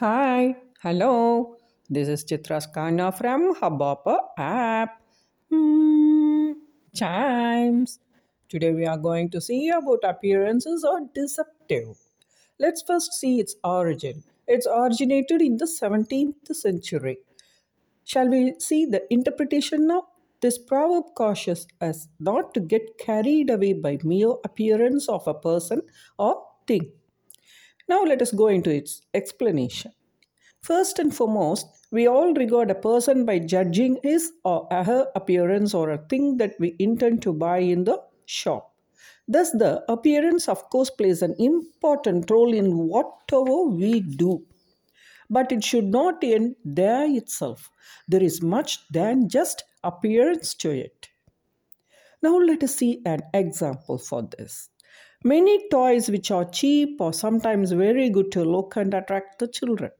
Hi, hello. This is Chitra Skana from Hubhopper app. Hmm, chimes. Today we are going to see about appearances are deceptive. Let's first see its origin. It's originated in the 17th century. Shall we see the interpretation now? This proverb cautions us not to get carried away by mere appearance of a person or thing. Now let us go into its explanation. First and foremost, we all regard a person by judging his or her appearance or a thing that we intend to buy in the shop. Thus, the appearance, of course, plays an important role in whatever we do. But it should not end there itself. There is much than just appearance to it. Now, let us see an example for this. Many toys which are cheap or sometimes very good to look and attract the children.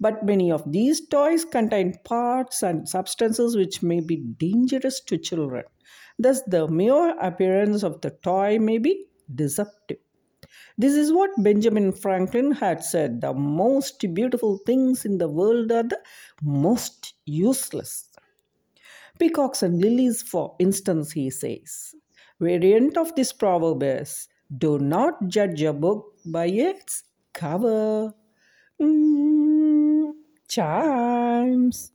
But many of these toys contain parts and substances which may be dangerous to children. Thus, the mere appearance of the toy may be deceptive. This is what Benjamin Franklin had said the most beautiful things in the world are the most useless. Peacocks and lilies, for instance, he says. Variant of this proverb is do not judge a book by its cover. Mm, chimes.